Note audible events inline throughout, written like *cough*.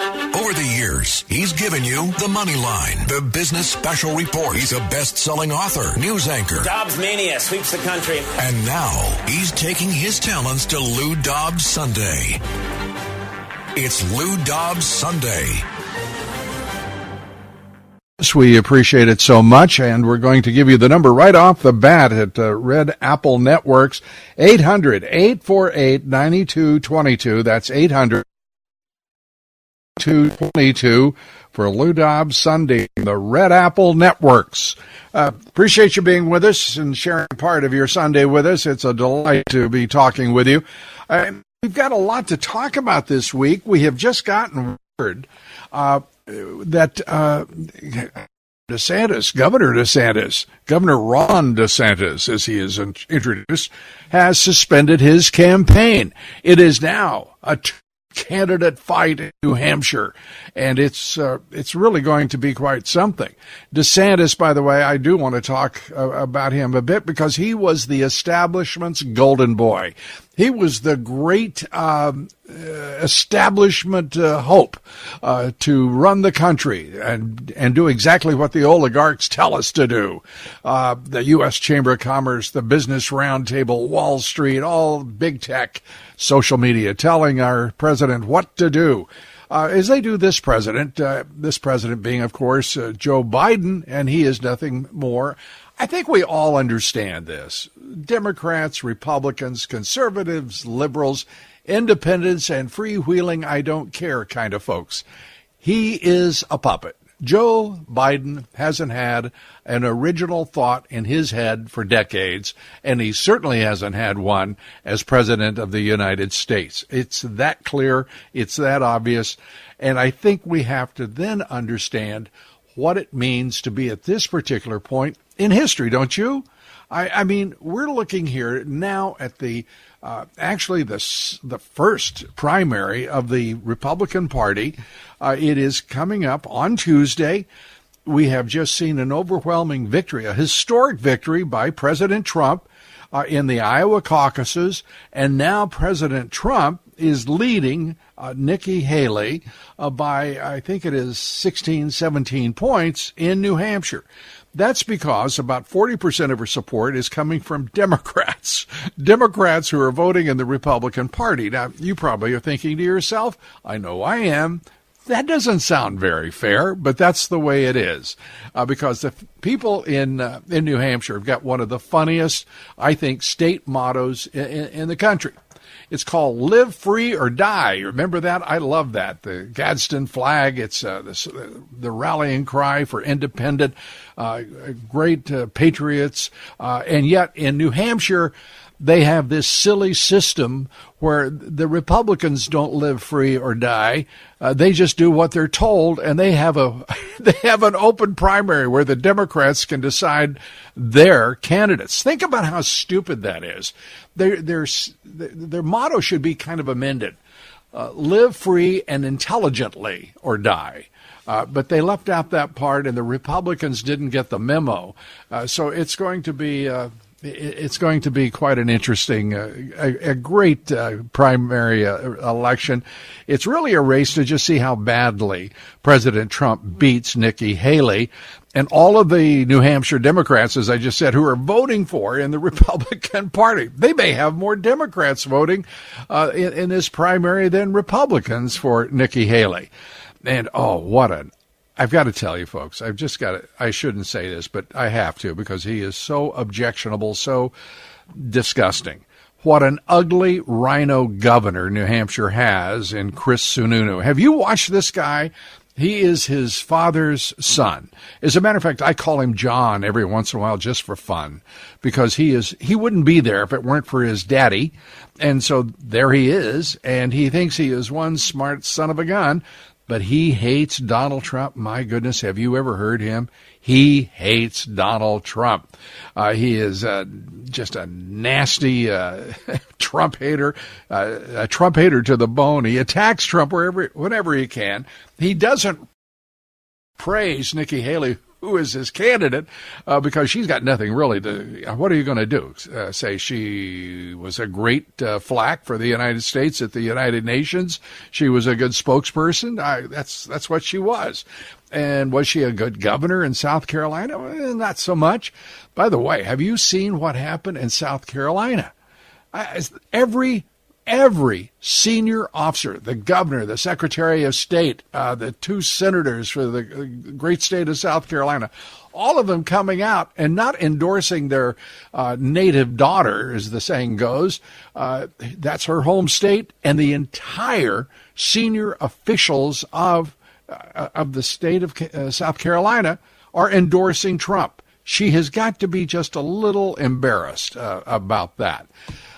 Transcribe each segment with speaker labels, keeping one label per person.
Speaker 1: Over the years, he's given you the Moneyline, the business special report. He's a best-selling author, news anchor.
Speaker 2: Dobbs mania sweeps the country.
Speaker 1: And now he's taking his talents to Lou Dobbs Sunday. It's Lou Dobbs Sunday.
Speaker 3: We appreciate it so much, and we're going to give you the number right off the bat at uh, Red Apple Networks, 800-848-9222. That's 800 222 for Lou Dobbs Sunday, the Red Apple Networks. Uh, appreciate you being with us and sharing part of your Sunday with us. It's a delight to be talking with you. Uh, we've got a lot to talk about this week. We have just gotten word uh, that uh, DeSantis, Governor DeSantis, Governor Ron DeSantis, as he is introduced, has suspended his campaign. It is now a candidate fight in New Hampshire, and it's uh, it's really going to be quite something. DeSantis, by the way, I do want to talk uh, about him a bit because he was the establishment's golden boy. He was the great um, uh, establishment uh, hope uh, to run the country and and do exactly what the oligarchs tell us to do. Uh, the U.S. Chamber of Commerce, the Business Roundtable, Wall Street, all big tech, social media, telling our president what to do. Uh, as they do this president, uh, this president being, of course, uh, Joe Biden, and he is nothing more I think we all understand this. Democrats, Republicans, conservatives, liberals, independents, and freewheeling, I don't care kind of folks. He is a puppet. Joe Biden hasn't had an original thought in his head for decades, and he certainly hasn't had one as President of the United States. It's that clear, it's that obvious, and I think we have to then understand what it means to be at this particular point in history, don't you? I, I mean, we're looking here now at the uh, actually the the first primary of the Republican Party. Uh, it is coming up on Tuesday. We have just seen an overwhelming victory, a historic victory by President Trump uh, in the Iowa caucuses, and now President Trump is leading uh, Nikki Haley uh, by, I think it is 16, 17 points in New Hampshire. That's because about 40% of her support is coming from *laughs* Democrats. Democrats who are voting in the Republican Party. Now, you probably are thinking to yourself, I know I am. That doesn't sound very fair, but that's the way it is. Uh, because the people in uh, in New Hampshire have got one of the funniest, I think, state mottos in, in the country. It's called Live Free or Die. Remember that? I love that. The Gadsden flag, it's uh, the, the, rallying cry for independent, uh, great uh, patriots. Uh, and yet in New Hampshire, they have this silly system where the Republicans don't live free or die. Uh, they just do what they're told, and they have a *laughs* they have an open primary where the Democrats can decide their candidates. Think about how stupid that is. Their their their motto should be kind of amended: uh, "Live free and intelligently, or die." Uh, but they left out that part, and the Republicans didn't get the memo. Uh, so it's going to be uh, it's going to be quite an interesting, uh, a, a, great uh, primary uh, election. It's really a race to just see how badly President Trump beats Nikki Haley. And all of the New Hampshire Democrats, as I just said, who are voting for in the *laughs* Republican Party, they may have more Democrats voting uh, in, in this primary than Republicans for Nikki Haley. And oh, what an I've got to tell you, folks, I've just got to, I shouldn't say this, but I have to because he is so objectionable, so disgusting. What an ugly RINO governor New Hampshire has in Chris Sununu. Have you watched this guy? He is his father's son. As a matter of fact, I call him John every once in a while just for fun because he is, he wouldn't be there if it weren't for his daddy. And so there he is. And he thinks he is one smart son of a gun but he hates Donald Trump. My goodness, have you ever heard him? He hates Donald Trump. Uh, he is uh, just a nasty uh, *laughs* Trump hater, uh, a Trump hater to the bone. He attacks Trump wherever, whenever he can. He doesn't praise Nikki Haley, who is his candidate, uh, because she's got nothing really to. What are you going to do? Uh, say she was a great uh, flack for the United States at the United Nations. She was a good spokesperson. I, that's that's what she was. And was she a good governor in South Carolina? Well, not so much. By the way, have you seen what happened in South Carolina? I, every every senior officer, the governor, the secretary of state, uh, the two senators for the great state of South Carolina, all of them coming out and not endorsing their uh, native daughter, as the saying goes. Uh, that's her home state, and the entire senior officials of uh, of the state of uh, South Carolina are endorsing Trump. She has got to be just a little embarrassed uh, about that.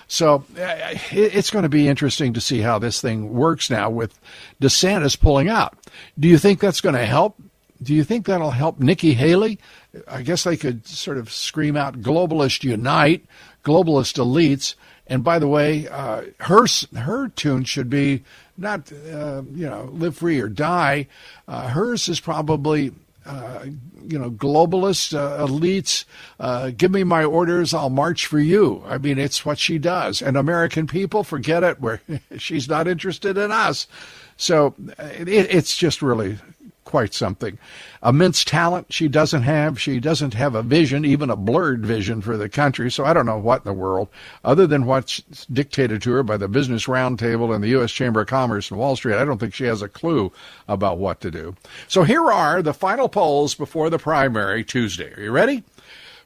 Speaker 3: So uh, it's going to be interesting to see how this thing works now with DeSantis pulling out. Do you think that's going to help? Do you think that'll help Nikki Haley? I guess they could sort of scream out globalist unite, globalist elites. And by the way, uh, her her tune should be not uh, you know live free or die. Uh, hers is probably uh, you know, globalist uh, elites, uh, give me my orders, I'll march for you. I mean, it's what she does. And American people, forget it. Where *laughs* she's not interested in us. So it, it's just really quite something. Immense talent she doesn't have. She doesn't have a vision, even a blurred vision for the country. So I don't know what in the world, other than what's dictated to her by the Business Roundtable and the U.S. Chamber of Commerce and Wall Street. I don't think she has a clue about what to do. So here are the final polls before the primary Tuesday. Are you ready?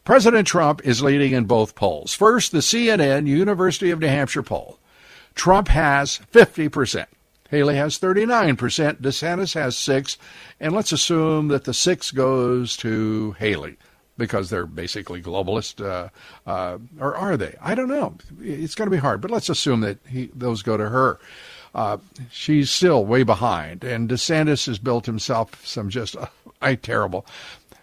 Speaker 3: President Trump is leading in both polls. First, the CNN University of New Hampshire poll. Trump has 50%. Haley has 39%, DeSantis has 6, and let's assume that the 6 goes to Haley because they're basically globalist, uh, uh, or are they? I don't know. It's going to be hard, but let's assume that he, those go to her. Uh, she's still way behind, and DeSantis has built himself some just uh, *laughs* I terrible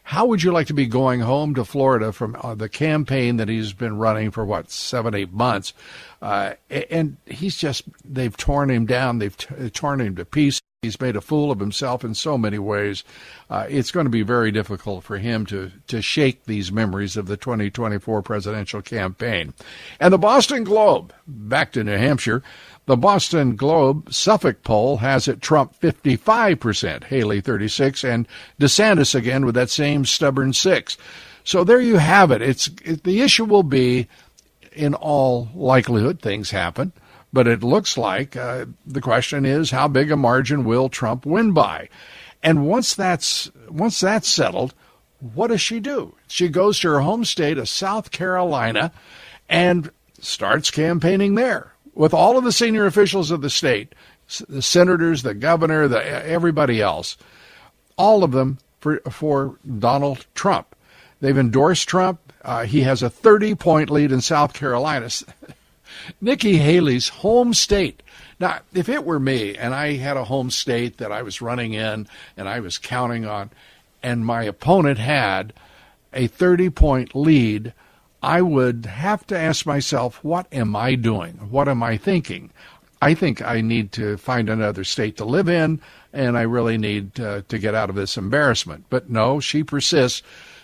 Speaker 3: how would you like to be going home to Florida from uh, the campaign that he's been running for what seven, eight months? Uh, and he's just they've torn him down, they've t- torn him to pieces. He's made a fool of himself in so many ways. Uh, it's going to be very difficult for him to, to shake these memories of the 2024 presidential campaign. And the Boston Globe, back to New Hampshire, the Boston Globe Suffolk poll has it Trump 55%, Haley 36, and DeSantis again with that same stubborn 6. So there you have it. It's it, the issue will be in all likelihood things happen, but it looks like uh, the question is how big a margin will Trump win by? And once that's once that's settled, what does she do? She goes to her home state of South Carolina and starts campaigning there with all of the senior officials of the state, the senators, the governor, the everybody else, all of them for for Donald Trump. They've endorsed Trump. Uh, he has a 30 point lead in South Carolina. *laughs* Nikki Haley's home state. Now, if it were me and I had a home state that I was running in and I was counting on, and my opponent had a 30 point lead, I would have to ask myself, what am I doing? What am I thinking? I think I need to find another state to live in, and I really need uh, to get out of this embarrassment. But no, she persists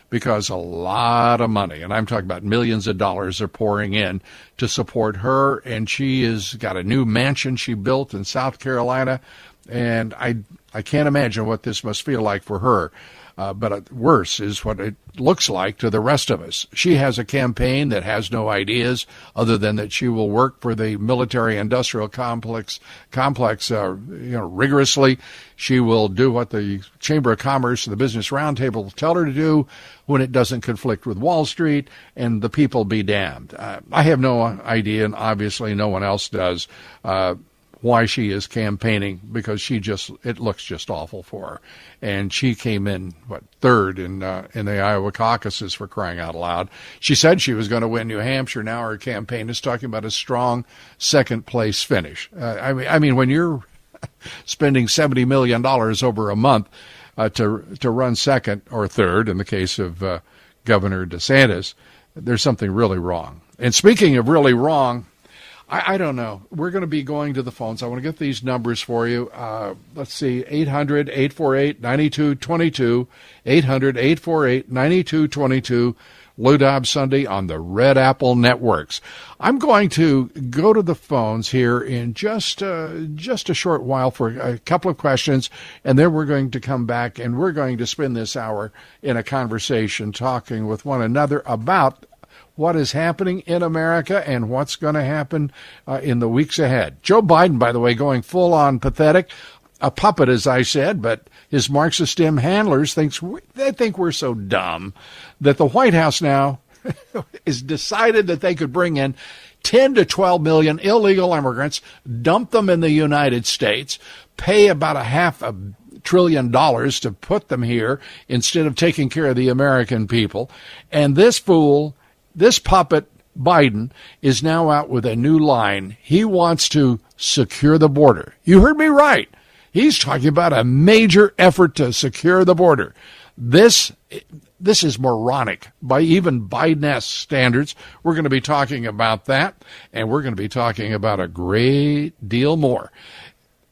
Speaker 3: because a lot of money, and I'm talking about millions of dollars, are pouring in to support her. And she has got a new mansion she built in South Carolina, and I I can't imagine what this must feel like for her. Uh, but worse is what it looks like to the rest of us. She has a campaign that has no ideas other than that she will work for the military-industrial complex complex uh, you know rigorously. She will do what the Chamber of Commerce and the Business Roundtable tell her to do when it doesn't conflict with Wall Street, and the people be damned. Uh, I have no idea, and obviously no one else does uh, why she is campaigning because she just it looks just awful for her, and she came in what third in uh, in the Iowa caucuses for crying out loud. She said she was going to win New Hampshire. Now her campaign is talking about a strong second place finish. Uh, I mean, I mean when you're *laughs* spending $70 million over a month uh, to, to run second or third in the case of uh, Governor DeSantis. There's something really wrong. And speaking of really wrong, I, I don't know. We're going to be going to the phones. I want to get these numbers for you. Uh, let's see 800 848 9222. 800 848 9222. Lou Dobbs Sunday on the Red Apple Networks. I'm going to go to the phones here in just uh, just a short while for a couple of questions, and then we're going to come back and we're going to spend this hour in a conversation talking with one another about what is happening in America and what's going to happen uh, in the weeks ahead. Joe Biden, by the way, going full on pathetic, a puppet, as I said, but his Marxist Dem handlers thinks they think we're so dumb that the White House now *laughs* has decided that they could bring in 10 to 12 million illegal immigrants, dump them in the United States, pay about a half a trillion dollars to put them here instead of taking care of the American people. And this fool this puppet, Biden, is now out with a new line. He wants to secure the border. You heard me right. He's talking about a major effort to secure the border. This this is moronic by even Biden standards. We're going to be talking about that, and we're going to be talking about a great deal more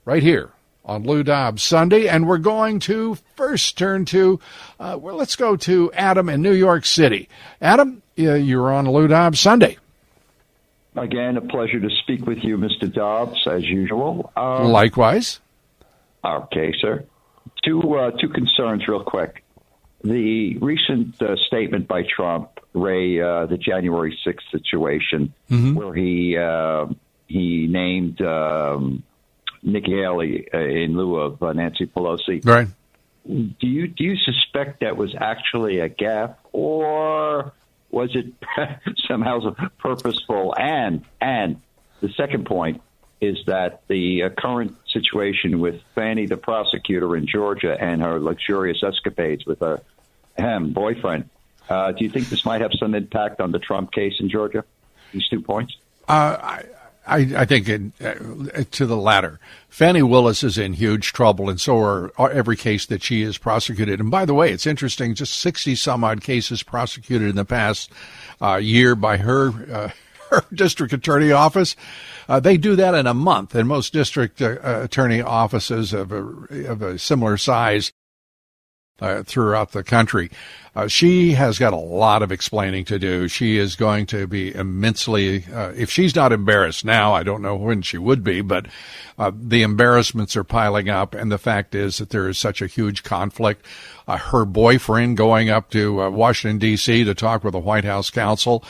Speaker 3: right here on Lou Dobbs Sunday. And we're going to first turn to, uh, well, let's go to Adam in New York City. Adam, you're on Lou Dobbs Sunday.
Speaker 4: Again, a pleasure to speak with you, Mr. Dobbs, as usual.
Speaker 3: Um, Likewise.
Speaker 4: Okay, sir. Two uh, two concerns, real quick. The recent uh, statement by Trump, Ray, uh, the January sixth situation, mm-hmm. where he uh, he named um, Nikki Haley uh, in lieu of uh, Nancy Pelosi.
Speaker 3: Right.
Speaker 4: Do you do you suspect that was actually a gaffe, or was it *laughs* somehow purposeful? And and the second point is that the uh, current situation with Fani, the prosecutor in Georgia, and her luxurious escapades with her boyfriend. Uh, do you think this might have some impact on the Trump case in Georgia? These two points.
Speaker 3: Uh, I, I, I think uh, to the latter. Fani Willis is in huge trouble, and so are, are every case that she is prosecuted. And by the way, it's interesting, just 60 some odd cases prosecuted in the past uh, year by her. Uh, *laughs* her district attorney office. Uh, they do that in a month, and most district uh, attorney offices of a, of a similar size uh, throughout the country. Uh, she has got a lot of explaining to do. She is going to be immensely, uh, if she's not embarrassed now, I don't know when she would be, but uh, the embarrassments are piling up. And the fact is that there is such a huge conflict. Uh, her boyfriend going up to uh, Washington, D.C. to talk with the White House counsel,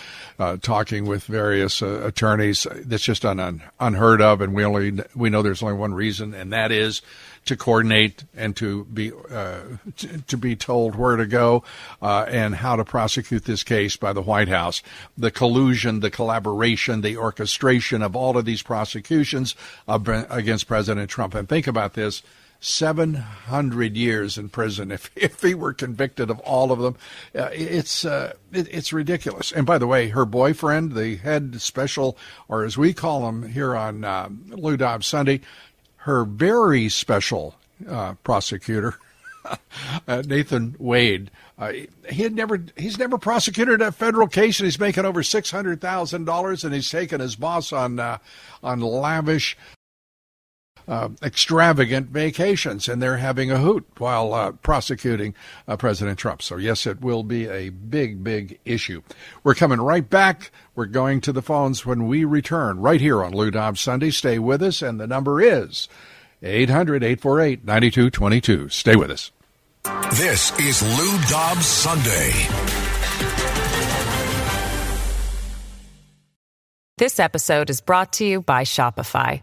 Speaker 3: talking with various attorneys. That's just un- unheard of. And we only, we know there's only one reason, and that is to coordinate and to be uh, to, to, be told where to go uh, and how to prosecute this case by the White House. The collusion, the collaboration, the orchestration of all of these prosecutions against President Trump. And think about this. 700 years in prison *laughs* if, if he were convicted of all of them. Uh, it's uh, it, it's ridiculous. And by the way, her boyfriend, the head special, or as we call him here on uh, Lou Dobbs Sunday, her very special uh, prosecutor, *laughs* uh, Nathan Wade. Uh, he had never he's never prosecuted a federal case, and he's making over six hundred thousand dollars, and he's taken his boss on uh, on lavish uh, extravagant vacations, and they're having a hoot while uh, prosecuting uh, President Trump. So, yes, it will be a big, big issue. We're coming right back. We're going to the phones when we return right here on Lou Dobbs Sunday. Stay with us, and the number is 800 848 9222. Stay with us.
Speaker 1: This is Lou Dobbs Sunday.
Speaker 5: This episode is brought to you by Shopify.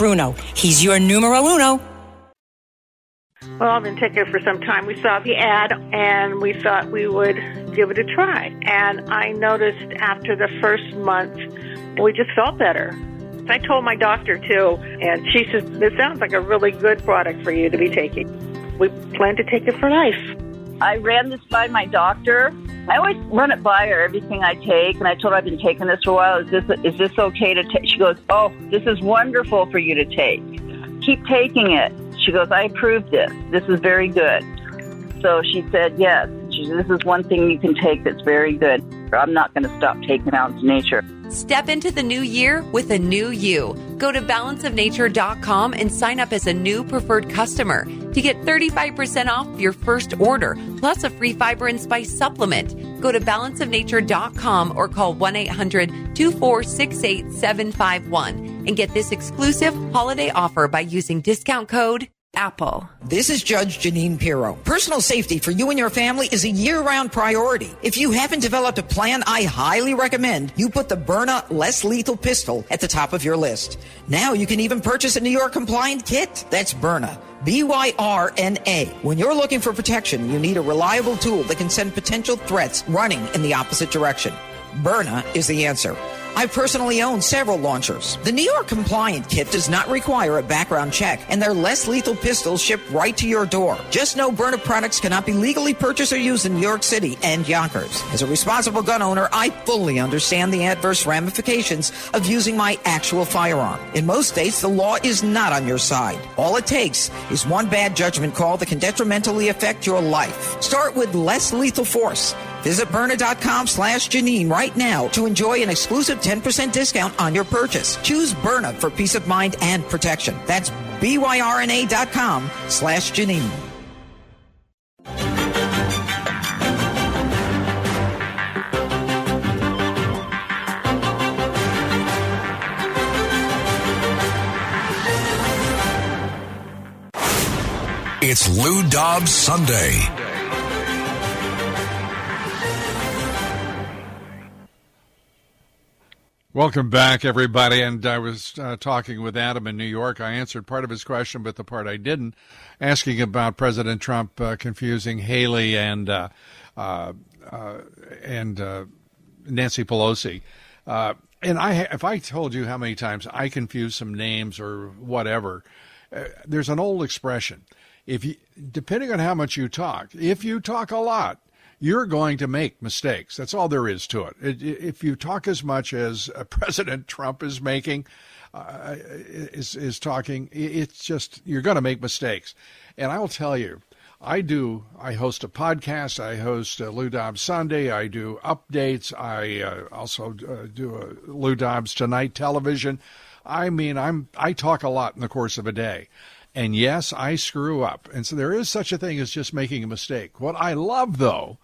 Speaker 6: Bruno. He's your numero uno.
Speaker 7: Well, I've been taking it for some time. We saw the ad and we thought we would give it a try. And I noticed after the first month, we just felt better. I told my doctor too, and she said, This sounds like a really good product for you to be taking. We plan to take it for life.
Speaker 8: I ran this by my doctor. I always run it by her everything I take, and I told her I've been taking this for a while. Is this is this okay to take? She goes, "Oh, this is wonderful for you to take. Keep taking it." She goes, "I approve this. This is very good." So she said, "Yes, she said, this is one thing you can take that's very good. I'm not going to stop taking out into nature."
Speaker 9: Step into the new year with a new you. Go to balanceofnature.com and sign up as a new preferred customer to get 35% off your first order, plus a free fiber and spice supplement. Go to balanceofnature.com or call 1 800 2468 751 and get this exclusive holiday offer by using discount code Apple.
Speaker 10: This is Judge Jeanine Pirro. Personal safety for you and your family is a year-round priority. If you haven't developed a plan, I highly recommend you put the Byrna less lethal pistol at the top of your list. Now you can even purchase a New York compliant kit. That's Byrna. B-Y-R-N-A. When you're looking for protection, you need a reliable tool that can send potential threats running in the opposite direction. Byrna is the answer. I personally own several launchers. The New York compliant kit does not require a background check, and their less lethal pistols ship right to your door. Just know Byrna products cannot be legally purchased or used in New York City and Yonkers. As a responsible gun owner, I fully understand the adverse ramifications of using my actual firearm. In most states, the law is not on your side. All it takes is one bad judgment call that can detrimentally affect your life. Start with less lethal force. Visit Byrna.com slash Jeanine right now to enjoy an exclusive 10% discount on your purchase. Choose Byrna for peace of mind and protection. That's BYRNA.com slash Jeanine.
Speaker 1: It's Lou Dobbs Sunday.
Speaker 3: Welcome back, everybody. And I was uh, talking with Adam in New York. I answered part of his question, but the part I didn't, asking about President Trump uh, confusing Haley and uh, uh, uh and uh, Nancy Pelosi. and I, if I told you how many times I confuse some names or whatever, there's an old expression. If you, depending on how much you talk, if you talk a lot, you're going to make mistakes. That's all there is to it. If you talk as much as uh, *laughs* President Trump is making, uh, is is talking, it's just you're going to make mistakes. And I will tell you, I do. I host a podcast. I host a Lou Dobbs Sunday. I do updates. I uh, also uh, do a Lou Dobbs Tonight television. I mean, I'm I talk a lot in the course of a day. And yes, I screw up. And so there is such a thing as just making a mistake. What I love, though,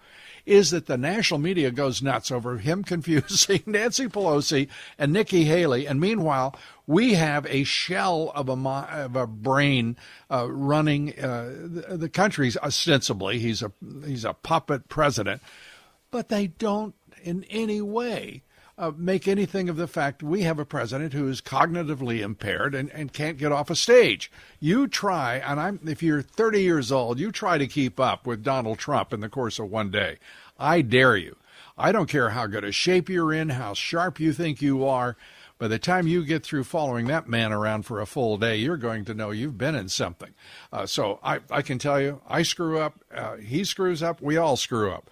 Speaker 3: is that the national media goes nuts over him *laughs* confusing Nancy Pelosi and Nikki Haley. And meanwhile, we have a shell of a, of a brain uh, running uh, the, the ostensibly. He's a, he's a puppet president. But they don't in any way uh, make anything of the fact we have a president who is cognitively impaired and, and can't get off a stage. You try, and I'm if you're 30 years old, you try to keep up with Donald Trump in the course of one day. I dare you. I don't care how good a shape you're in, how sharp you think you are. By the time you get through following that man around for a full day, you're going to know you've been in something. Uh, so I, I can tell you, I screw up. Uh, he screws up. We all screw up.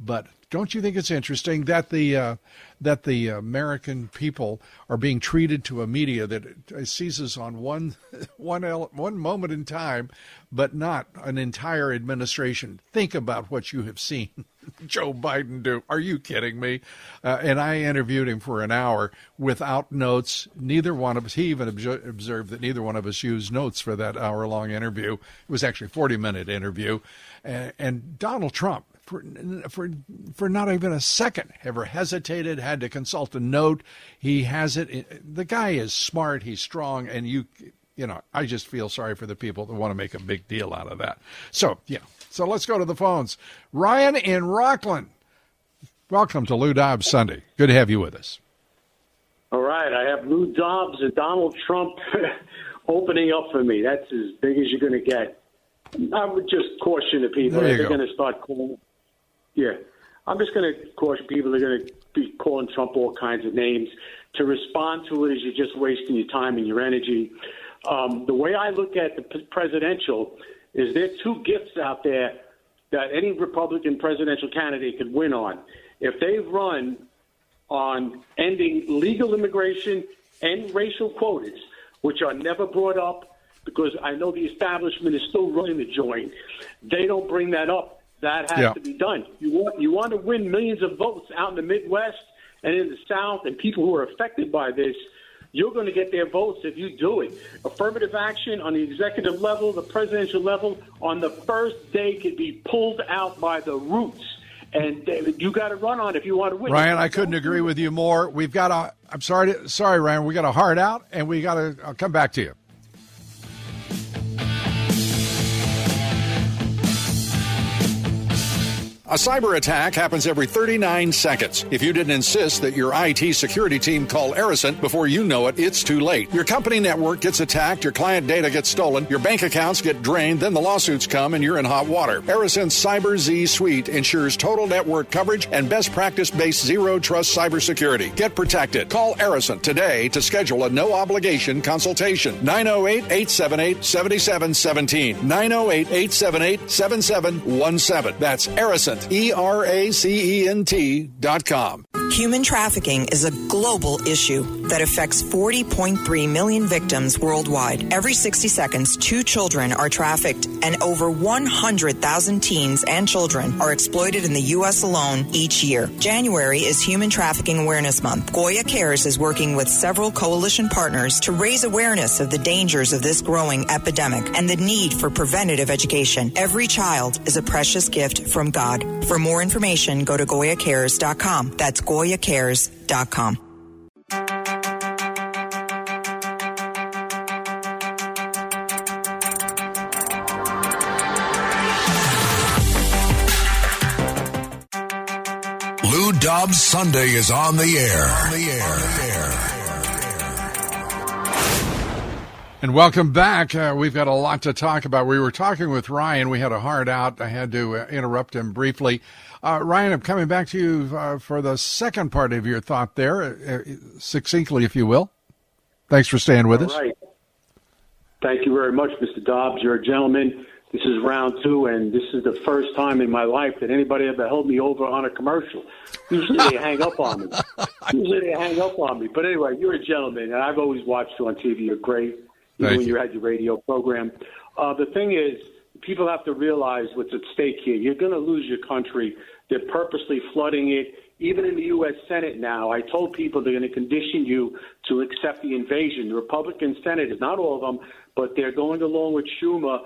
Speaker 3: But don't you think it's interesting that the uh, that the American people are being treated to a media that seizes on one *laughs* one one moment in time, but not an entire administration? Think about what you have seen *laughs* Joe Biden do. Are you kidding me? Uh, and I interviewed him for an hour without notes. Neither one of us. He even observed that neither one of us used notes for that hour long interview. It was actually a forty minute interview, and, and Donald Trump for for for not even a second ever hesitated, had to consult a note. He has it. The guy is smart. He's strong, and you you know I just feel sorry for the people that want to make a big deal out of that. So yeah. So let's go to the phones. Ryan in Rockland. Welcome to Lou Dobbs Sunday. Good to have you with us.
Speaker 11: All right, I have Lou Dobbs and Donald Trump *laughs* opening up for me. That's as big as you're going to get. I would just caution the people they're going to start calling yeah. I'm just going to caution people they are going to be calling Trump all kinds of names. To respond to it is you're just wasting your time and your energy. Um, the way I look at the presidential is there are two gifts out there that any Republican presidential candidate could win on. If they run on ending legal immigration and racial quotas, which are never brought up because I know the establishment is still running the joint, they don't bring that up that has yeah. to be done. You want you want to win millions of votes out in the Midwest and in the South, and people who are affected by this. You're going to get their votes if you do it. Affirmative action on the executive level, the presidential level, on the first day could be pulled out by the roots and you got to run on if you want to win.
Speaker 3: Ryan, I couldn't agree with you more. We've got a. I'm sorry, to, sorry, Ryan. We got a hard out, and we got to. I'll come back to you. A cyber attack happens every 39 seconds. If you didn't insist that your IT security team call Eracent before you know it, it's too late. Your company network gets attacked, your client data gets stolen, your bank accounts get drained, then the lawsuits come and you're in hot water. Eracent's Cyber Z Suite ensures total network coverage and best practice based zero trust cybersecurity. Get protected. Call Eracent today to schedule a no obligation consultation. 908 878 7717. 908 878 7717. That's Eracent E R A C E N T dot com.
Speaker 12: Human trafficking is a global issue that affects 40.3 million victims worldwide. Every 60 seconds, two children are trafficked, and over 100,000 teens and children are exploited in the U.S. alone each year. January is Human Trafficking Awareness Month. Goya Cares is working with several coalition partners to raise awareness of the dangers of this growing epidemic and the need for preventative education. Every child is a precious gift from God. For more information, go to GoyaCares.com. That's GoyaCares.com.
Speaker 1: Lou Dobbs Sunday is on the air. On the air. On the air.
Speaker 3: And welcome back. Uh, we've got a lot to talk about. We were talking with Ryan. We had a hard out. I had to uh, interrupt him briefly. Uh, Ryan, I'm coming back to you uh, for the second part of your thought there, uh, succinctly, if you will. Thanks for staying with
Speaker 11: All
Speaker 3: us.
Speaker 11: Right. Thank you very much, Mr. Dobbs. You're a gentleman. This is round two, and this is the first time in my life that anybody ever held me over on a commercial. Usually they hang up on me. *laughs* Usually they hang up on me. But anyway, you're a gentleman, and I've always watched you on TV. You're great when you. you had your radio program. Uh, the thing is, people have to realize what's at stake here. You're going to lose your country. They're purposely flooding it. Even in the U.S. Senate now, I told people they're going to condition you to accept the invasion. The Republican senators, not all of them, but they're going along with Schumer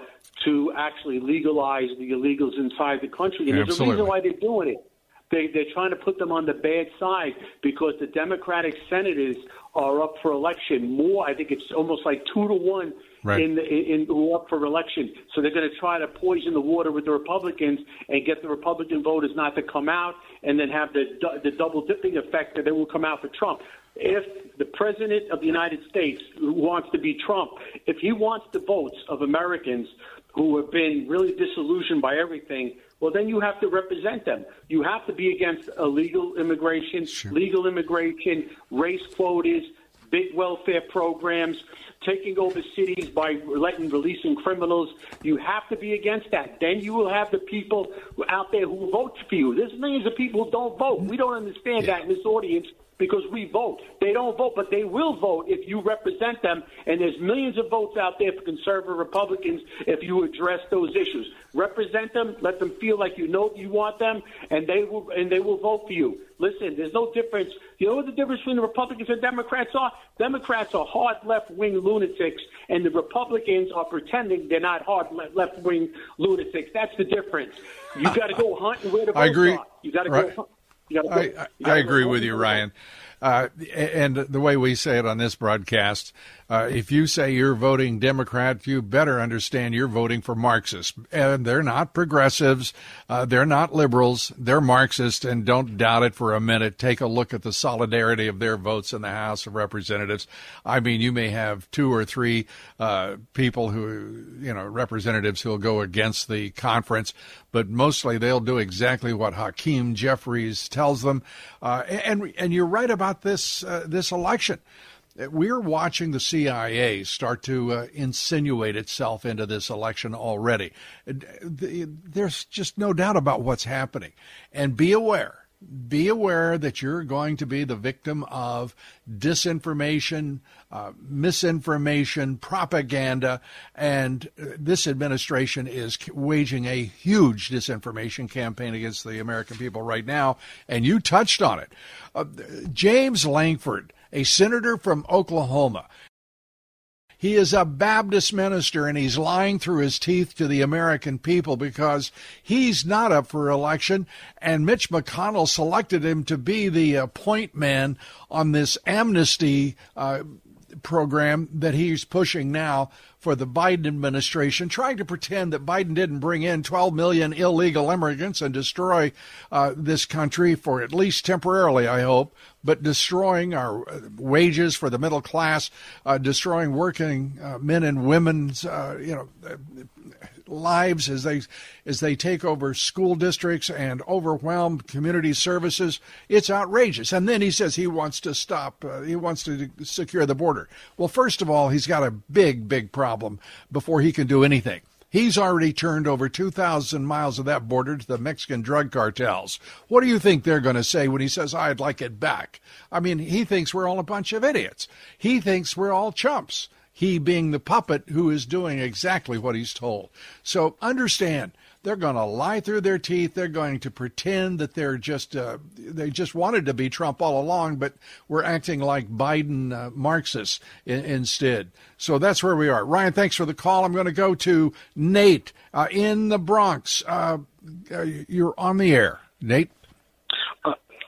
Speaker 11: to actually legalize the illegals inside the country. And there's a reason why they're doing it. They, they're trying to put them on the bad side because the Democratic senators are up for election more. I think it's almost like two to one right. in, in, in up for election. So they're going to try to poison the water with the Republicans and get the Republican voters not to come out, and then have the the double dipping effect that they will come out for Trump. If the president of the United States who wants to be Trump, if he wants the votes of Americans who have been really disillusioned by everything, well, then you have to represent them. You have to be against illegal immigration, sure. legal immigration, race quotas, big welfare programs, taking over cities by letting releasing criminals. You have to be against that. Then you will have the people out there who vote for you. There's millions of people who don't vote. We don't understand that in this audience because we vote. They don't vote, but they will vote if you represent them. And there's millions of votes out there for conservative Republicans if you address those issues. Represent them, let them feel like you know you want them, and they will and they will vote for you. Listen, there's no difference. You know what the difference between the Republicans and Democrats are? Democrats are hard left wing lunatics, and the Republicans are pretending they're not hard left wing lunatics. That's the difference. You got to go hunt and where the votes
Speaker 3: I agree.
Speaker 11: are. You got to
Speaker 3: right.
Speaker 11: go hunt.
Speaker 3: I, I, I agree with you, Ryan. Uh, and the way we say it on this broadcast, uh, if you say you're voting Democrat, you better understand you're voting for Marxists. And they're not progressives. Uh, they're not liberals. They're Marxist. And don't doubt it for a minute. Take a look at the solidarity of their votes in the House of Representatives. I mean, you may have two or three uh, people who, you know, representatives who'll go against the conference, but mostly they'll do exactly what Hakeem Jeffries tells them. Uh, and and you're right about this uh, this election. We're watching the CIA start to uh, insinuate itself into this election already. There's just no doubt about what's happening. And be aware be aware that you're going to be the victim of disinformation, uh, misinformation, propaganda, and this administration is waging a huge disinformation campaign against the American people right now, and you touched on it. Uh, James Lankford, a senator from Oklahoma, he is a Baptist minister and he's lying through his teeth to the American people because he's not up for election. And Mitch McConnell selected him to be the uh, point man on this amnesty uh, program that he's pushing now for the Biden administration, trying to pretend that Biden didn't bring in 12 million illegal immigrants and destroy uh, this country for at least temporarily, I hope, but destroying our uh, wages for the middle class, uh, destroying working uh, men and women's, uh, you know, lives as they as they take over school districts and overwhelm community services. It's outrageous. And then he says he wants to stop. Uh, he wants to secure the border. Well, first of all, he's got a big, big problem before he can do anything. He's already turned over 2,000 miles of that border to the Mexican drug cartels. What do you think they're going to say when he says, I'd like it back? I mean, he thinks we're all a bunch of idiots. He thinks we're all chumps he being the puppet who is doing exactly what he's told. So understand, they're going to lie through their teeth. They're going to pretend that they're just uh, they just wanted to be Trump all along, but we're acting like Biden uh, Marxists in, instead. So that's where we are. Ryan, thanks for the call. I'm going to go to Nate uh, in the Bronx. Uh, you're on the air, Nate.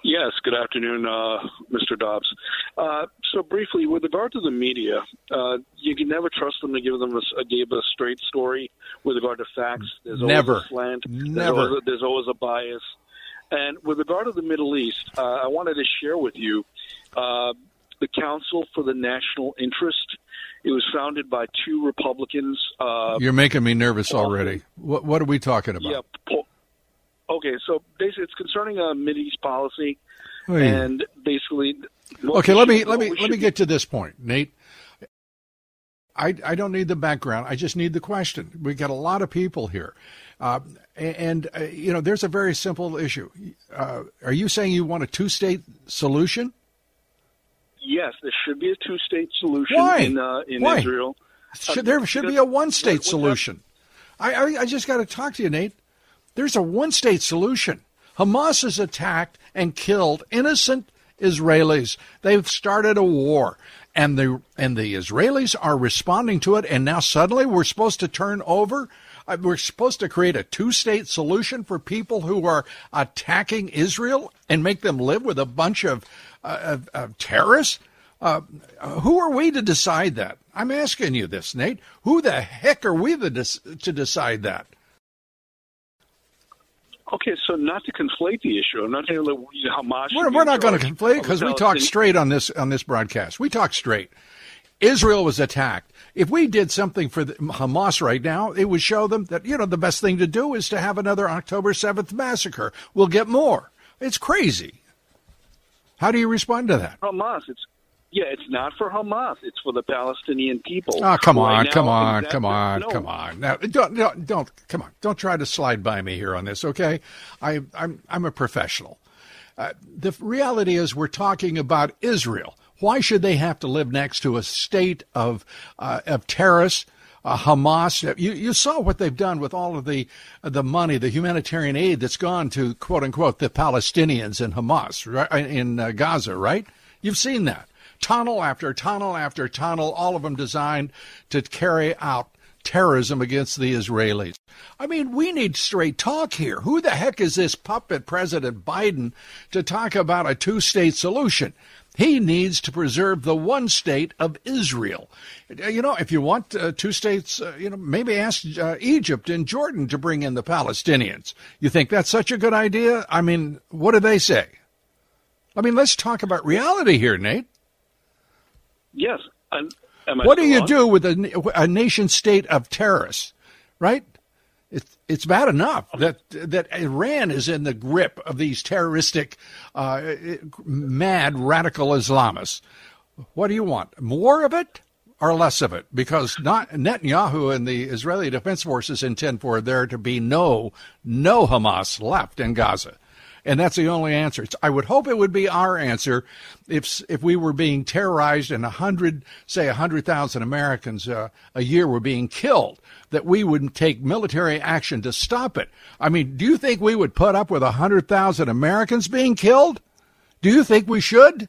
Speaker 13: Yes, good afternoon, uh, Mr. Dobbs. Uh, so briefly, with regard to the media, uh, you can never trust them to give them a, give a straight story with regard to facts. There's
Speaker 3: Never.
Speaker 13: always a slant.
Speaker 3: Never.
Speaker 13: There's always a, there's always a bias. And with regard to the Middle East, uh, I wanted to share with you uh, the Council for the National Interest. It was founded by two Republicans. Uh,
Speaker 3: You're making me nervous already. What, what are we talking about?
Speaker 13: yeah. Okay, so basically, it's concerning a Middle East policy,
Speaker 3: Oy.
Speaker 13: and basically.
Speaker 3: Okay, let me
Speaker 13: should-
Speaker 3: let me let me get to this point, Nate. I I don't need the background. I just need the question. We got a lot of people here, uh, and uh, you know, there's a very simple issue. Uh, are you saying you want a two-state solution?
Speaker 13: Yes, there should be a two-state solution
Speaker 3: Why?
Speaker 13: in uh, in
Speaker 3: Why?
Speaker 13: Israel.
Speaker 3: Should,
Speaker 13: Uh,
Speaker 3: there should be a one-state
Speaker 13: what- what's that?
Speaker 3: solution. I, I I just got to talk to you, Nate. There's a one-state solution. Hamas has attacked and killed innocent Israelis. They've started a war, and the and the Israelis are responding to it. And now suddenly we're supposed to turn over. uh, We're supposed to create a two-state solution for people who are attacking Israel and make them live with a bunch of, uh, of, of terrorists. Uh, who are we to decide that? I'm asking you this, Nate. Who the heck are we the dec- to decide that?
Speaker 13: Okay, so not to conflate the issue, I'm not saying that we- Hamas. should
Speaker 3: We're, we're not going to conflate because we talk straight on this on this broadcast. We talk straight. Israel was attacked. If we did something for the, Hamas right now, it would show them that you know the best thing to do is to have another October seventh massacre. We'll get more. It's crazy. How do you respond to that?
Speaker 13: Hamas. It's Yeah, it's not for Hamas. It's for the Palestinian people.
Speaker 3: Oh, come
Speaker 13: Right
Speaker 3: on,
Speaker 13: now,
Speaker 3: come on,
Speaker 13: exactly-
Speaker 3: come on,
Speaker 13: no.
Speaker 3: come on. Now, don't, don't, don't, come on. Don't try to slide by me here on this, okay? I, I'm, I'm a professional. Uh, the reality is, we're talking about Israel. Why should they have to live next to a state of uh, of terrorists? Uh, Hamas. You, you saw what they've done with all of the the money, the humanitarian aid that's gone to quote unquote the Palestinians in Hamas, right, in uh, Gaza, right? You've seen that tunnel after tunnel after tunnel, all of them designed to carry out terrorism against the Israelis. I mean, we need straight talk here. Who the heck is this puppet President Biden to talk about a two state solution? He needs to preserve the one state of Israel. You know, if you want uh, two states, uh, you know, maybe ask uh, Egypt and Jordan to bring in the Palestinians. You think that's such a good idea? I mean, what do they say? I mean, let's talk about reality here, Nate.
Speaker 13: Yes. Am I
Speaker 3: What do you
Speaker 13: on?
Speaker 3: do with a, a nation state of terrorists, right? It's it's bad enough that that Iran is in the grip of these terroristic, uh, mad radical Islamists. What do you want? More of it or less of it? Because not Netanyahu and the Israeli Defense Forces intend for there to be no no Hamas left in Gaza. And that's the only answer. It's- I would hope it would be our answer if if we were being terrorized and a hundred, say a hundred thousand Americans uh, a year were being killed, that we would take military action to stop it. I mean, do you think we would put up with a hundred thousand Americans being killed? Do you think we should?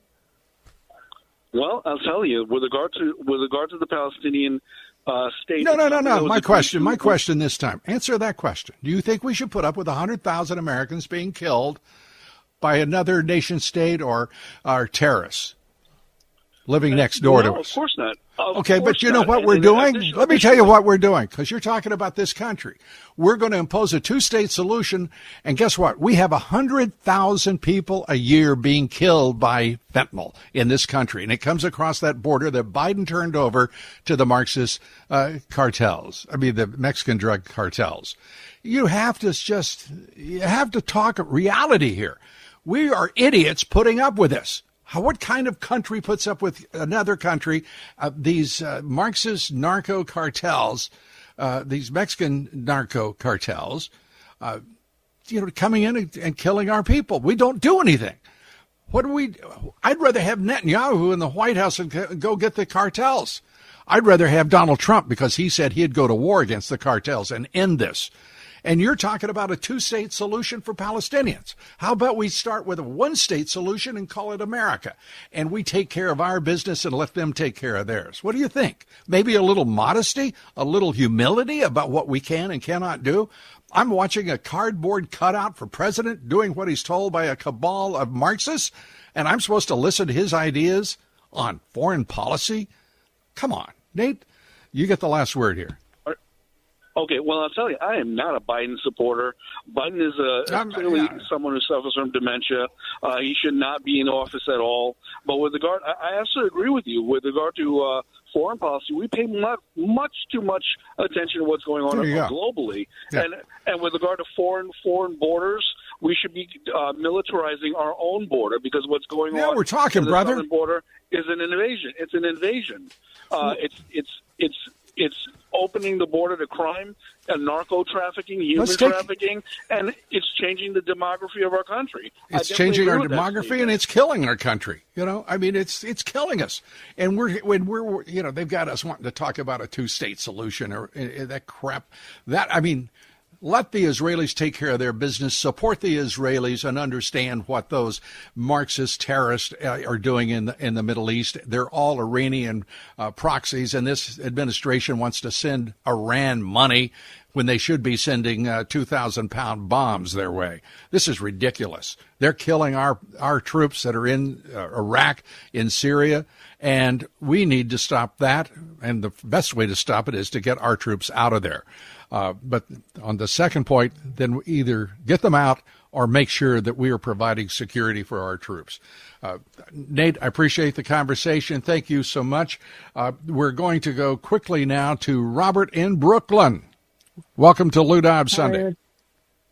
Speaker 13: Well, I'll tell you, with regard to with regard to the Palestinian uh, state.
Speaker 3: No, no, no, no. My question, my question this time. Answer that question. Do you think we should put up with 100,000 Americans being killed by another nation state or, or terrorists living next door
Speaker 13: no,
Speaker 3: to
Speaker 13: Of course not. Of
Speaker 3: Okay, but you know
Speaker 13: not.
Speaker 3: what we're
Speaker 13: and
Speaker 3: doing?
Speaker 13: addition-
Speaker 3: Let me tell you what we're doing because you're talking about this country. We're going to impose a two state solution. And guess what? We have 100,000 people a year being killed by fentanyl in this country. And it comes across that border that Biden turned over to the Marxist uh, cartels. I mean, the Mexican drug cartels. You have to just, you have to talk reality here. We are idiots putting up with this. How, what kind of country puts up with another country? Uh, these uh, Marxist narco cartels, uh, these Mexican narco cartels, uh, you know, coming in and, and killing our people. We don't do anything. What do we? I'd rather have Netanyahu in the White House and go- go get the cartels. I'd rather have Donald Trump because he said he'd go to war against the cartels and end this. And you're talking about a two state solution for Palestinians. How about we start with a one state solution and call it America? And we take care of our business and let them take care of theirs. What do you think? Maybe a little modesty, a little humility about what we can and cannot do? I'm watching a cardboard cutout for president doing what he's told by a cabal of Marxists, and I'm supposed to listen to his ideas on foreign policy? Come on, Nate, you get the last word here.
Speaker 13: Okay, well, I'll tell you, I am not a Biden supporter. Biden is a,
Speaker 3: I'm-
Speaker 13: clearly someone who suffers from dementia. Uh, he should not be in office at all. But with regard, I, I absolutely agree with you. With regard to uh, foreign policy, we pay much, much too much attention to what's going on
Speaker 3: There you go.
Speaker 13: globally.
Speaker 3: Yeah.
Speaker 13: And and with regard to foreign foreign borders, we should be uh, militarizing our own border because what's going
Speaker 3: Yeah,
Speaker 13: on.
Speaker 3: we're talking,
Speaker 13: the
Speaker 3: brother.
Speaker 13: border is an invasion. It's an invasion. Uh, it's it's it's it's opening the border to crime and narco trafficking, human
Speaker 3: take-
Speaker 13: trafficking, and it's changing the demography of our country.
Speaker 3: It's changing our demography and it's killing our country. You know, I mean, it's it's killing us. And we're when we're you know they've got us wanting to talk about a two state solution or uh, that crap. That I mean, let the Israelis take care of their business. Support the Israelis and understand what those Marxist terrorists uh, are doing in the, in the Middle East. They're all Iranian uh, proxies, and this administration wants to send Iran money when they should be sending uh, 2,000 pound bombs their way. This is ridiculous. They're killing our, our troops that are in uh, Iraq, in Syria, and we need to stop that. And the best way to stop it is to get our troops out of there. Uh, but on the second point, then either get them out or make sure that we are providing security for our troops. Uh, Nate, I appreciate the conversation. Thank you so much. Uh, we're going to go quickly now to Robert in Brooklyn. Welcome to Lou Dobbs Sunday.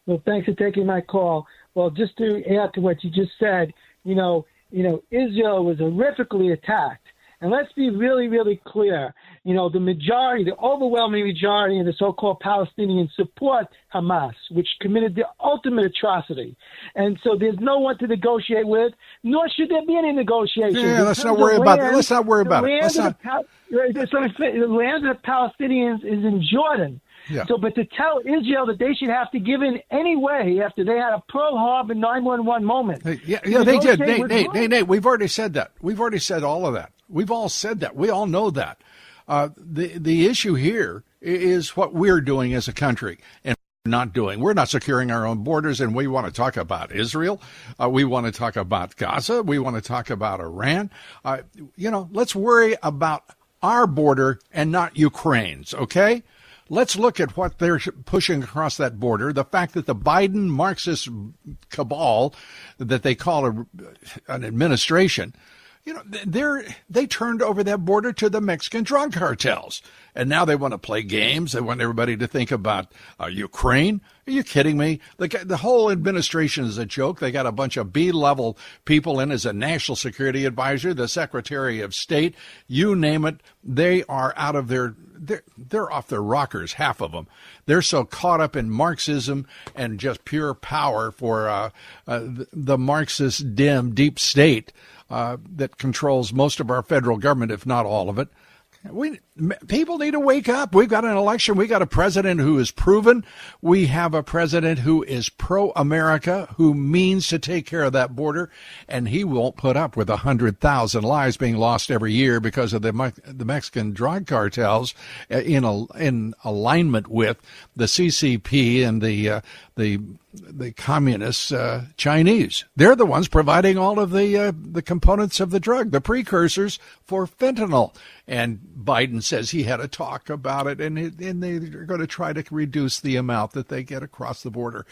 Speaker 14: Well, thanks for taking my call. Well, just to add to what you just said, you know, you know, Israel was horrifically attacked. And let's be really, really clear. You know, the majority, the overwhelming majority of the so-called Palestinians support Hamas, which committed the ultimate atrocity. And so there's no one to negotiate with, nor should there be any negotiation.
Speaker 3: Yeah, let's not worry about that. Let's not worry about it. Let's not.
Speaker 14: The land of the Palestinians is in Jordan.
Speaker 3: Yeah.
Speaker 14: So, but to tell Israel that they should have to give in anyway after they had a Pearl Harbor 911 moment.
Speaker 3: Yeah, yeah, they did. Nate, Nate, Nate, Nate, we've already said that. We've already said all of that. We've all said that. We all know that. Uh, the the issue here is what we're doing as a country and not doing. We're not securing our own borders, and we want to talk about Israel. Uh, we want to talk about Gaza. We want to talk about Iran. Uh, you know, let's worry about our border and not Ukraine's. Okay. Let's look at what they're pushing across that border. The fact that the Biden Marxist cabal that they call a, an administration you know, they're they turned over that border to the Mexican drug cartels, and now they want to play games. They want everybody to think about uh, Ukraine. Are you kidding me? The the whole administration is a joke. They got a bunch of B level people in as a national security advisor, the Secretary of State, you name it. They are out of their they're they're off their rockers. Half of them. They're so caught up in Marxism and just pure power for uh, uh, the, the Marxist dim deep state uh, that controls most of our federal government, if not all of it. We people need to wake up. We've got an election. We got a president who is proven. We have a president who is pro America, who means to take care of that border, and he won't put up with a hundred thousand lives being lost every year because of the the Mexican drug cartels uh, in a, in alignment with the CCP and the uh, the the communist uh, Chinese. They're the ones providing all of the uh, the components of the drug, the precursors for fentanyl. And Biden says he had a talk about it, and and they're going to try to reduce the amount that they get across the border.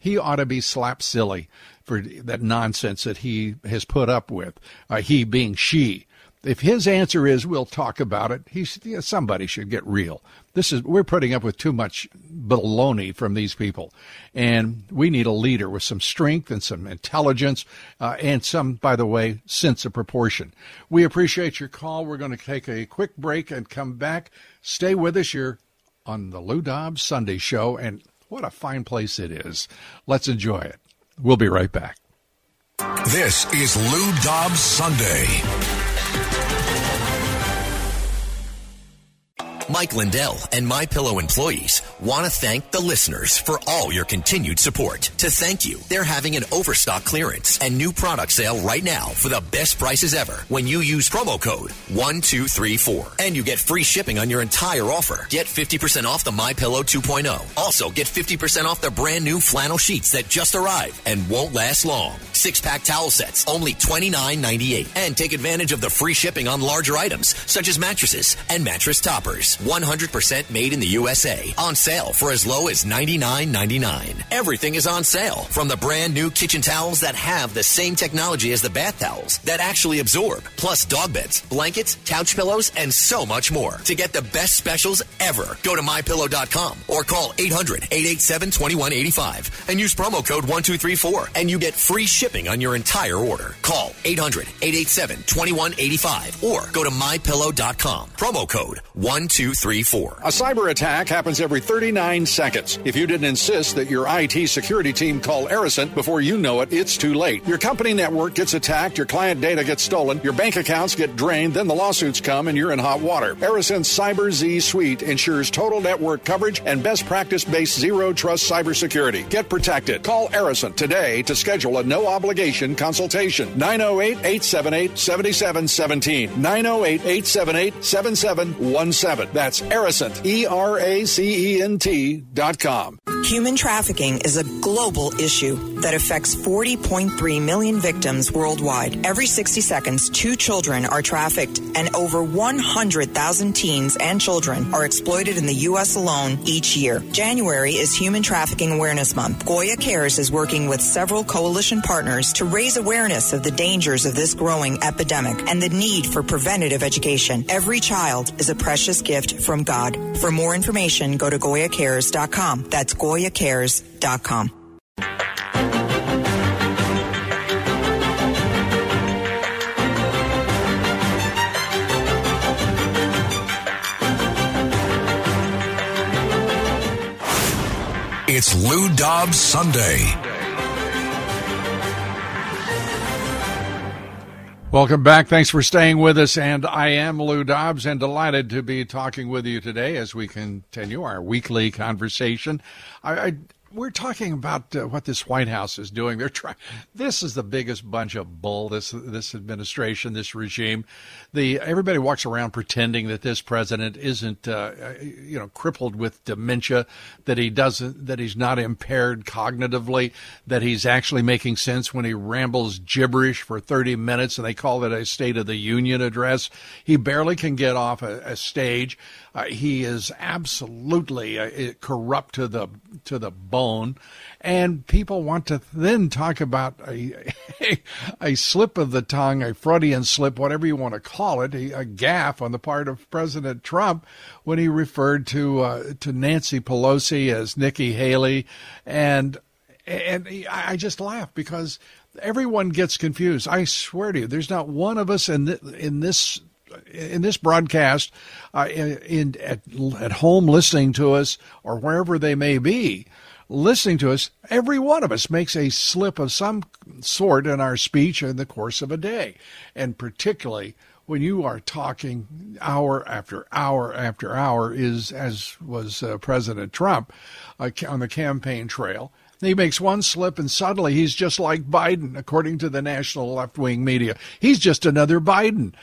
Speaker 3: He ought to be slapped silly for that nonsense that he has put up with. Uh, he being she if his answer is we'll talk about it, he yeah, somebody should get real. This is we're putting up with too much baloney from these people, and we need a leader with some strength and some intelligence uh, and some, by the way, sense of proportion. We appreciate your call. We're going to take a quick break and come back. Stay with us. You're on the Lou Dobbs Sunday Show, and what a fine place it is. Let's enjoy it. We'll be right back.
Speaker 1: This is Lou Dobbs Sunday.
Speaker 15: Mike Lindell and My Pillow employees want to thank the listeners for all your continued support. To thank you, they're having an overstock clearance and new product sale right now for the best prices ever when you use promo code 1234 and you get free shipping on your entire offer. Get 50% off the My Pillow 2.0. Also, get 50% off the brand new flannel sheets that just arrived and won't last long. Six pack towel sets, only $29.98. And take advantage of the free shipping on larger items such as mattresses and mattress toppers. 100% made in the USA. On sale for as low as $99.99. Everything is on sale from the brand new kitchen towels that have the same technology as the bath towels that actually absorb, plus dog beds, blankets, couch pillows, and so much more. To get the best specials ever, go to mypillow.com or call 800-887-2185 and use promo code 1234 and you get free shipping on your entire order. Call 800-887-2185 or go to mypillow.com. Promo code 1234.
Speaker 3: A cyber attack happens every 39 seconds. If you didn't insist that your IT security team call Eracent before you know it, it's too late. Your company network gets attacked, your client data gets stolen, your bank accounts get drained, then the lawsuits come and you're in hot water. Eracent's Cyber Z Suite ensures total network coverage and best practice based zero trust cybersecurity. Get protected. Call Eracent today to schedule a no obligation consultation. 908 878 7717. 908 878 7717. That's Eracent, E R A C E N T dot com.
Speaker 12: Human trafficking is a global issue that affects 40.3 million victims worldwide. Every 60 seconds, two children are trafficked, and over 100,000 teens and children are exploited in the U.S. alone each year. January is Human Trafficking Awareness Month. Goya Cares is working with several coalition partners to raise awareness of the dangers of this growing epidemic and the need for preventative education. Every child is a precious gift gift from God. For more information, go to GoyaCares.com. That's GoyaCares.com.
Speaker 1: It's Lou Dobbs Sunday.
Speaker 3: Welcome back. Thanks for staying with us. And I am Lou Dobbs and delighted to be talking with you today as we continue our weekly conversation. I, I we're talking about uh, what this White House is doing. They're trying. This is the biggest bunch of bull. This this administration, this regime. The everybody walks around pretending that this president isn't, uh, you know, crippled with dementia, that he doesn't, that he's not impaired cognitively, that he's actually making sense when he rambles gibberish for 30 minutes, and they call it a State of the Union address. He barely can get off a, a stage. Uh, he is absolutely uh, corrupt to the to the bone, and people want to then talk about a, *laughs* a, slip of the tongue, a Freudian slip, whatever you want to call it, a, a gaffe on the part of President Trump when he referred to uh, to Nancy Pelosi as Nikki Haley, and and I just laugh because everyone gets confused. I swear to you, there's not one of us in th- in this in this broadcast, uh, in, at, at home listening to us or wherever they may be, listening to us, every one of us makes a slip of some sort in our speech in the course of a day. And particularly when you are talking hour after hour after hour, is as was uh, President Trump uh, on the campaign trail. He makes one slip and suddenly he's just like Biden, according to the national left wing media. He's just another Biden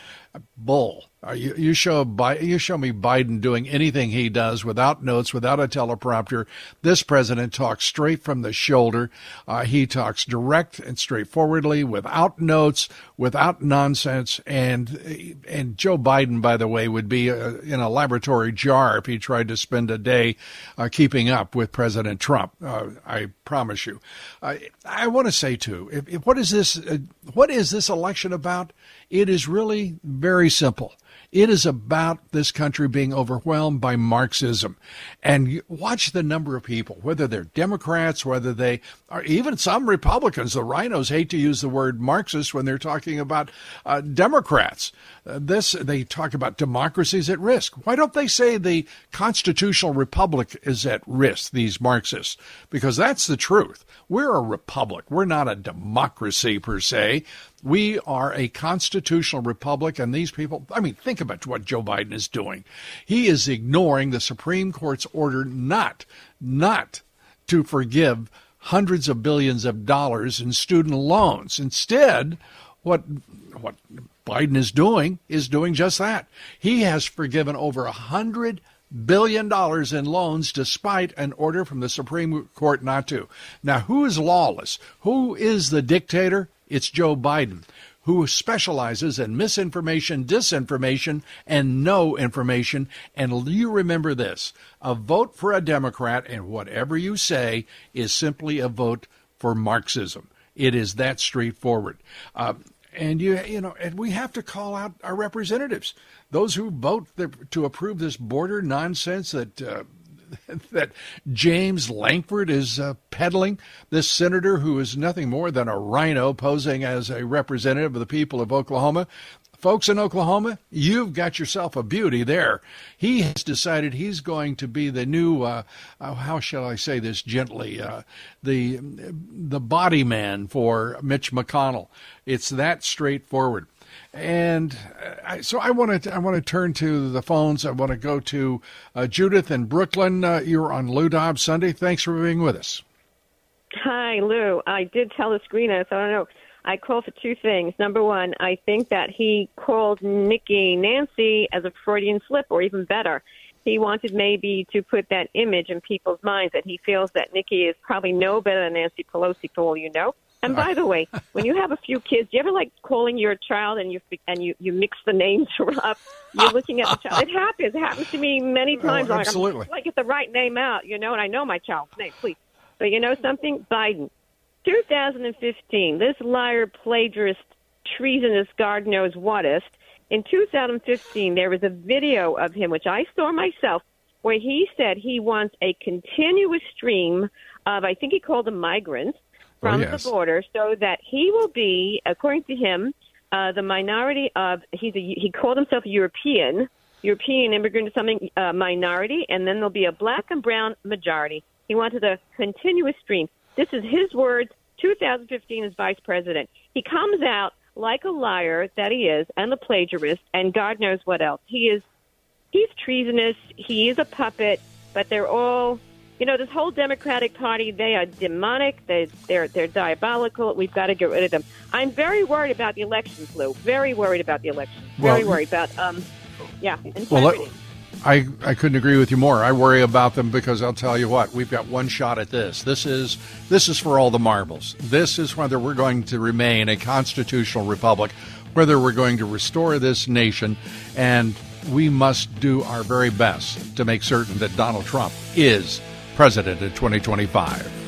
Speaker 3: bull. Uh, you, you show you show me Biden doing anything he does without notes, without a teleprompter. This president talks straight from the shoulder. Uh, he talks direct and straightforwardly, without notes, without nonsense. And and Joe Biden, by the way, would be uh, in a laboratory jar if he tried to spend a day uh, keeping up with President Trump. Uh, I promise you. I want to say too, if, if, what is this? Uh, what is this election about? It is really very simple. It is about this country being overwhelmed by Marxism. And watch the number of people, whether they're Democrats, whether they are even some Republicans. The RINOs hate to use the word Marxist when they're talking about uh, Democrats. Uh, this, they talk about democracies at risk. Why don't they say the constitutional republic is at risk, these Marxists? Because that's the truth. We're a republic. We're not a democracy per se. We are a constitutional republic, and these people, I mean, think about what Joe Biden is doing. He is ignoring the Supreme Court's order not, not to forgive hundreds of billions of dollars in student loans. Instead, what, what Biden is doing is doing just that. He has forgiven over a hundred billion dollars in loans despite an order from the Supreme Court not to. Now, who is lawless? Who is the dictator? It's Joe Biden, who specializes in misinformation, disinformation, and no information. And you remember this a vote for a Democrat, and whatever you say, is simply a vote for Marxism. It is that straightforward. Uh, and you you know and we have to call out our representatives those who vote to approve this border nonsense that uh, *laughs* that James Lankford is uh, peddling. This senator, who is nothing more than a RINO posing as a representative of the people of Oklahoma. Folks in Oklahoma, you've got yourself a beauty there. He has decided he's going to be the new, uh, uh, how shall I say this gently, uh, the the body man for Mitch McConnell. It's that straightforward. And uh, I, so I want to I want to turn to the phones. I want to go to uh, Judith in Brooklyn. Uh, you're on Lou Dobbs Sunday. Thanks for being with us.
Speaker 16: Hi, Lou. I did tell the screener, so I don't know. I call for two things. Number one, I think that he called Nikki Nancy as a Freudian slip, or even better, he wanted maybe to put that image in people's minds that he feels that Nikki is probably no better than Nancy Pelosi, for all you know. And by the way, *laughs* when you have a few kids, do you ever like calling your child and you and you you mix the names *laughs* up? You're looking at the child. It happens. It happens to me many oh, times.
Speaker 3: Oh, absolutely.
Speaker 16: Like, I'm, like get the right name out, you know. And I know my child's name, please. But you know something, Biden, 2015. This liar, plagiarist, treasonous, God knows whatist. In 2015, there was a video of him, which I saw myself, where he said he wants a continuous stream of, I think he called them migrants from oh, yes. the border so that he will be, according to him, uh, the minority of he's a, he called himself a European European immigrant or something uh, minority, and then there'll be a black and brown majority. He wanted a continuous stream. This is his words. 2015 as vice president. He comes out like a liar that he is, and the plagiarist, and God knows what else. He is. He's treasonous. He is a puppet. But they're all you know, this whole Democratic Party, they are demonic. They, they're, they're diabolical. We've got to get rid of them. I'm very worried about the elections, Lou. Very worried about the elections. Very well, worried about, um, yeah, integrity. Well,
Speaker 3: I, I couldn't agree with you more. I worry about them because I'll tell you what, we've got one shot at this. This is this is for all the marbles. This is whether we're going to remain a constitutional republic, whether we're going to restore this nation, and we must do our very best to make certain that Donald Trump is president in 2025.